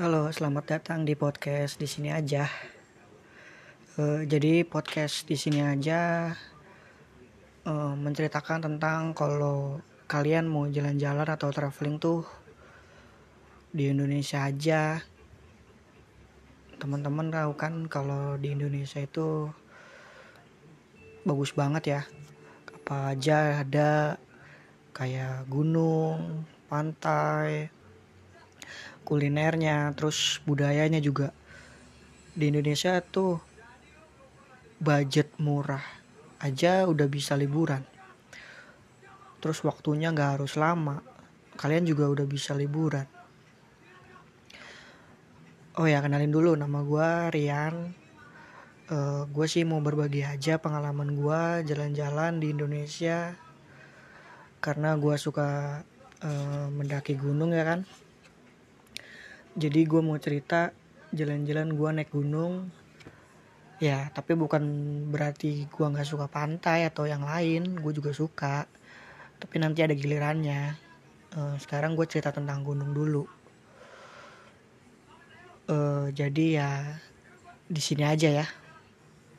Halo, selamat datang di podcast di sini aja. Uh, jadi podcast di sini aja uh, menceritakan tentang kalau kalian mau jalan-jalan atau traveling tuh di Indonesia aja. Teman-teman tahu kan kalau di Indonesia itu bagus banget ya. Apa aja ada kayak gunung, pantai, kulinernya terus budayanya juga. Di Indonesia tuh budget murah aja udah bisa liburan. Terus waktunya nggak harus lama kalian juga udah bisa liburan. Oh ya kenalin dulu nama gue Rian. Uh, eh, gue sih mau berbagi aja pengalaman gue jalan-jalan di Indonesia karena gue suka uh, mendaki gunung ya kan jadi gue mau cerita jalan-jalan gue naik gunung. Ya tapi bukan berarti gue nggak suka pantai atau yang lain gue juga suka. Tapi nanti ada gilirannya. Uh, sekarang gue cerita tentang gunung dulu. Uh, jadi ya di sini aja ya